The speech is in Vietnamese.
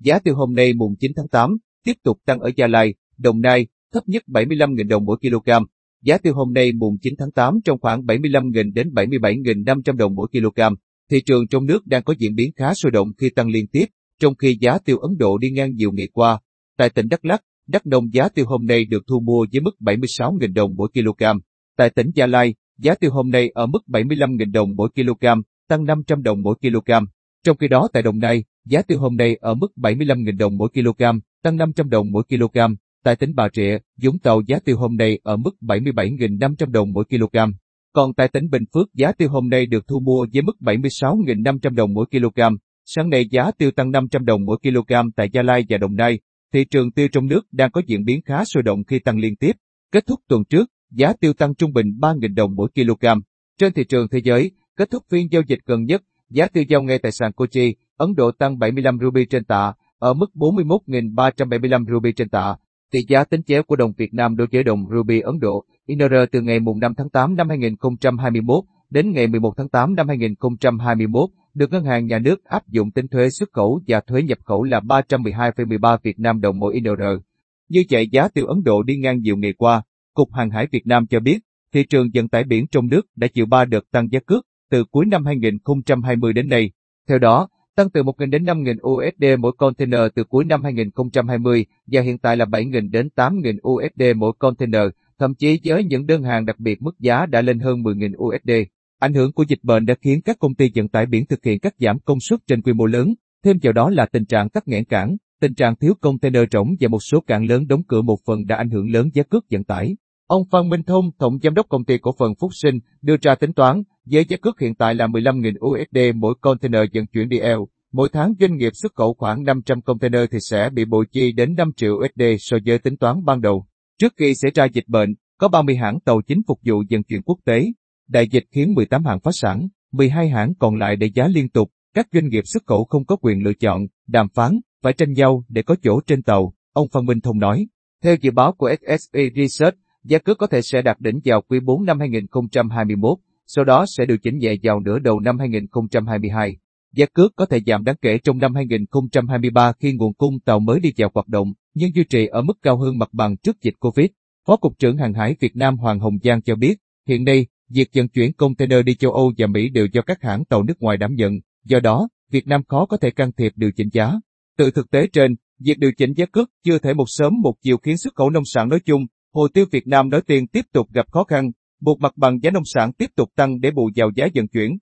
giá tiêu hôm nay mùng 9 tháng 8 tiếp tục tăng ở Gia Lai, Đồng Nai, thấp nhất 75.000 đồng mỗi kg. Giá tiêu hôm nay mùng 9 tháng 8 trong khoảng 75.000 đến 77.500 đồng mỗi kg. Thị trường trong nước đang có diễn biến khá sôi động khi tăng liên tiếp, trong khi giá tiêu Ấn Độ đi ngang nhiều ngày qua. Tại tỉnh Đắk Lắk, Đắk Nông giá tiêu hôm nay được thu mua với mức 76.000 đồng mỗi kg. Tại tỉnh Gia Lai, giá tiêu hôm nay ở mức 75.000 đồng mỗi kg, tăng 500 đồng mỗi kg. Trong khi đó tại Đồng Nai, giá tiêu hôm nay ở mức 75.000 đồng mỗi kg, tăng 500 đồng mỗi kg. Tại tỉnh Bà Rịa, Vũng Tàu giá tiêu hôm nay ở mức 77.500 đồng mỗi kg. Còn tại tỉnh Bình Phước giá tiêu hôm nay được thu mua với mức 76.500 đồng mỗi kg. Sáng nay giá tiêu tăng 500 đồng mỗi kg tại Gia Lai và Đồng Nai. Thị trường tiêu trong nước đang có diễn biến khá sôi động khi tăng liên tiếp. Kết thúc tuần trước, giá tiêu tăng trung bình 3.000 đồng mỗi kg. Trên thị trường thế giới, kết thúc phiên giao dịch gần nhất, giá tiêu giao ngay tại sàn Kochi, Ấn Độ tăng 75 ruby trên tạ, ở mức 41.375 ruby trên tạ. Tỷ giá tính chéo của đồng Việt Nam đối với đồng ruby Ấn Độ, INR từ ngày 5 tháng 8 năm 2021 đến ngày 11 tháng 8 năm 2021 được Ngân hàng Nhà nước áp dụng tính thuế xuất khẩu và thuế nhập khẩu là 312,13 Việt Nam đồng mỗi INR. Như vậy giá tiêu Ấn Độ đi ngang nhiều ngày qua, Cục Hàng hải Việt Nam cho biết, thị trường vận tải biển trong nước đã chịu 3 đợt tăng giá cước từ cuối năm 2020 đến nay. Theo đó, tăng từ 1.000 đến 5.000 USD mỗi container từ cuối năm 2020 và hiện tại là 7.000 đến 8.000 USD mỗi container, thậm chí với những đơn hàng đặc biệt mức giá đã lên hơn 10.000 USD. Ảnh hưởng của dịch bệnh đã khiến các công ty vận tải biển thực hiện cắt giảm công suất trên quy mô lớn, thêm vào đó là tình trạng tắc nghẽn cảng, tình trạng thiếu container rỗng và một số cảng lớn đóng cửa một phần đã ảnh hưởng lớn giá cước vận tải. Ông Phan Minh Thông, Tổng Giám đốc Công ty Cổ phần Phúc Sinh, đưa ra tính toán, với giá cước hiện tại là 15.000 USD mỗi container vận chuyển đi eo. Mỗi tháng doanh nghiệp xuất khẩu khoảng 500 container thì sẽ bị bội chi đến 5 triệu USD so với tính toán ban đầu. Trước khi xảy ra dịch bệnh, có 30 hãng tàu chính phục vụ vận chuyển quốc tế. Đại dịch khiến 18 hãng phá sản, 12 hãng còn lại để giá liên tục. Các doanh nghiệp xuất khẩu không có quyền lựa chọn, đàm phán, phải tranh nhau để có chỗ trên tàu, ông Phan Minh Thông nói. Theo dự báo của SSE Research, giá cước có thể sẽ đạt đỉnh vào quý 4 năm 2021, sau đó sẽ điều chỉnh nhẹ vào nửa đầu năm 2022. Giá cước có thể giảm đáng kể trong năm 2023 khi nguồn cung tàu mới đi vào hoạt động, nhưng duy trì ở mức cao hơn mặt bằng trước dịch Covid. Phó Cục trưởng Hàng hải Việt Nam Hoàng Hồng Giang cho biết, hiện nay, việc vận chuyển container đi châu Âu và Mỹ đều do các hãng tàu nước ngoài đảm nhận, do đó, Việt Nam khó có thể can thiệp điều chỉnh giá. Từ thực tế trên, việc điều chỉnh giá cước chưa thể một sớm một chiều khiến xuất khẩu nông sản nói chung, hồ tiêu Việt Nam nói tiền tiếp tục gặp khó khăn, buộc mặt bằng giá nông sản tiếp tục tăng để bù vào giá vận chuyển,